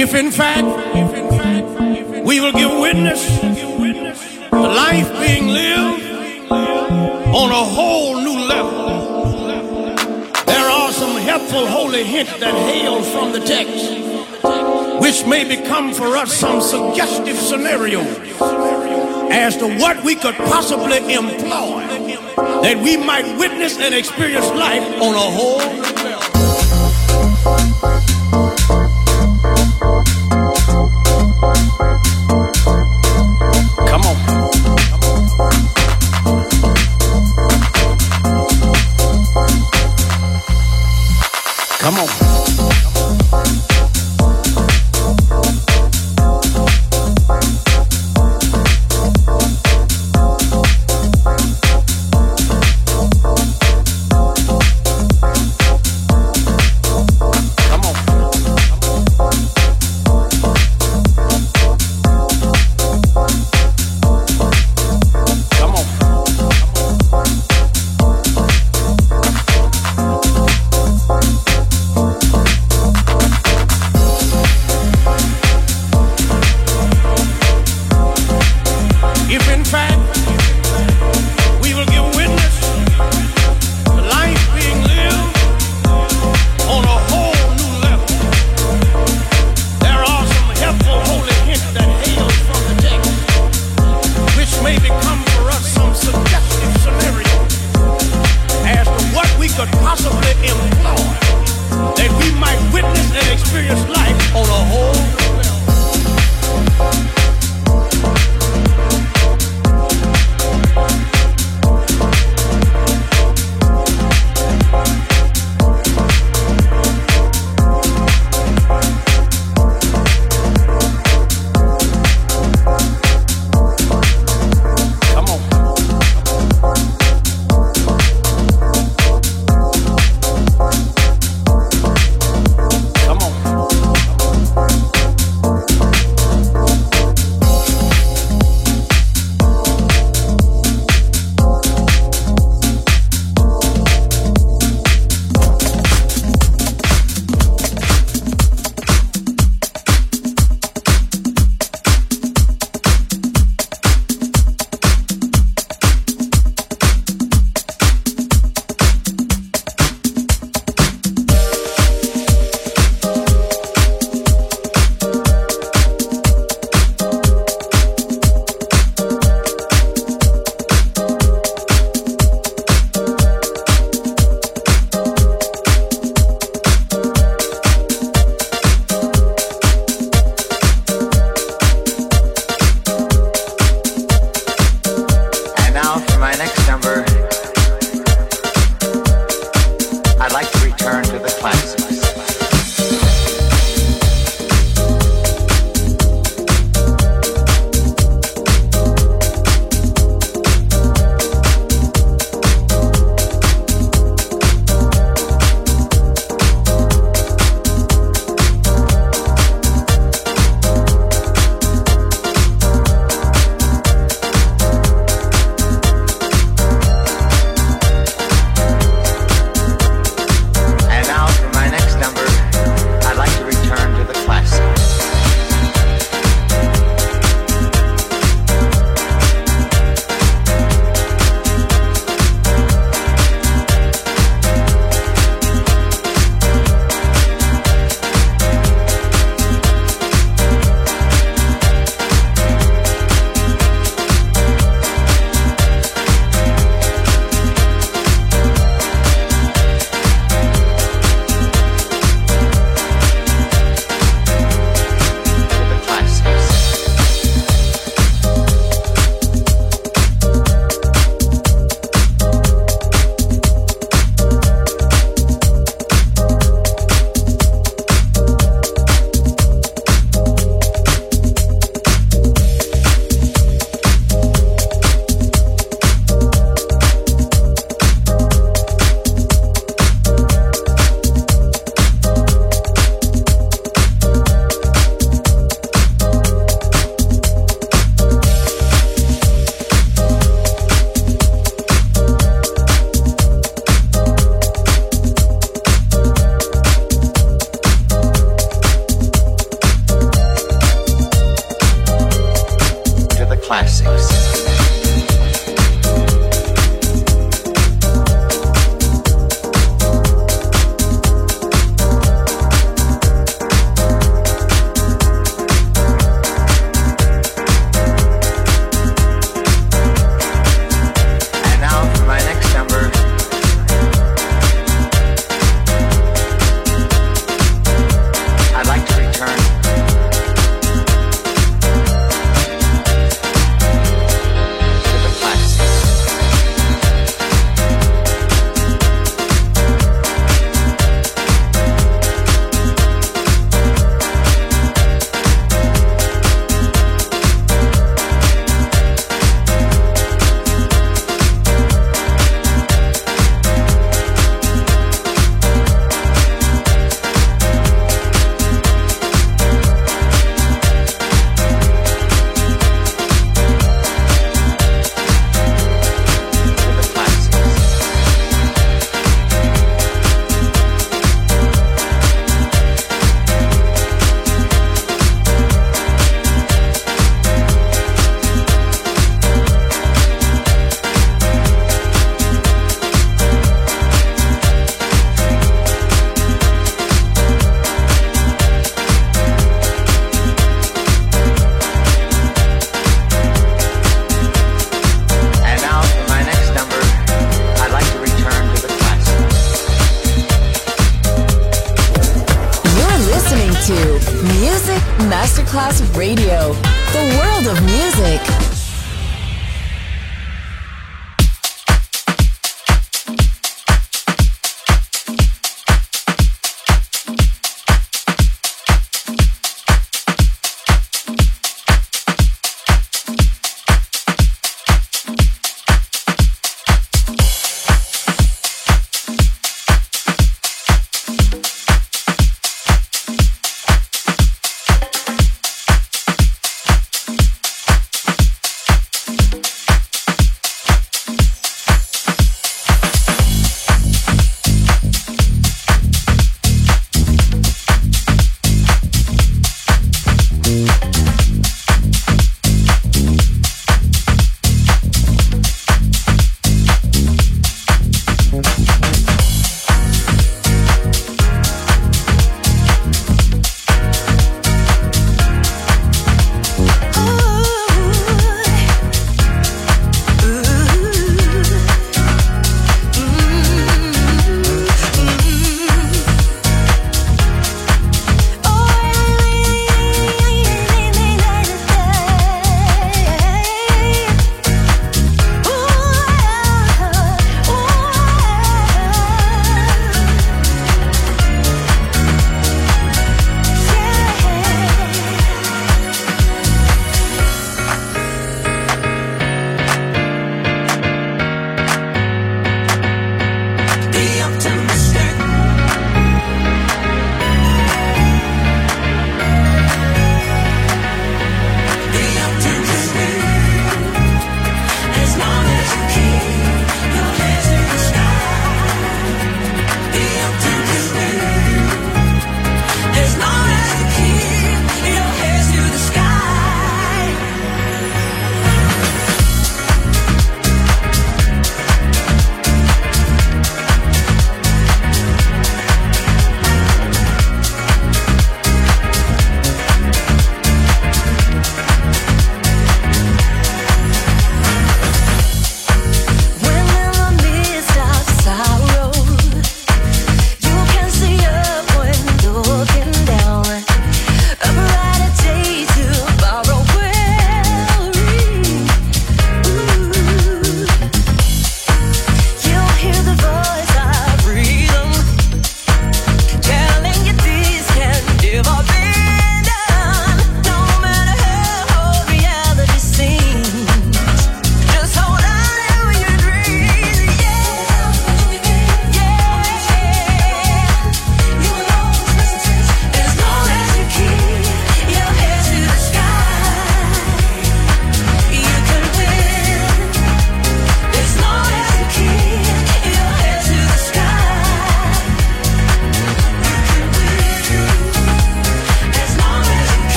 If in fact, we will give witness to life being lived on a whole new level. There are some helpful holy hints that hail from the text, which may become for us some suggestive scenarios as to what we could possibly employ that we might witness and experience life on a whole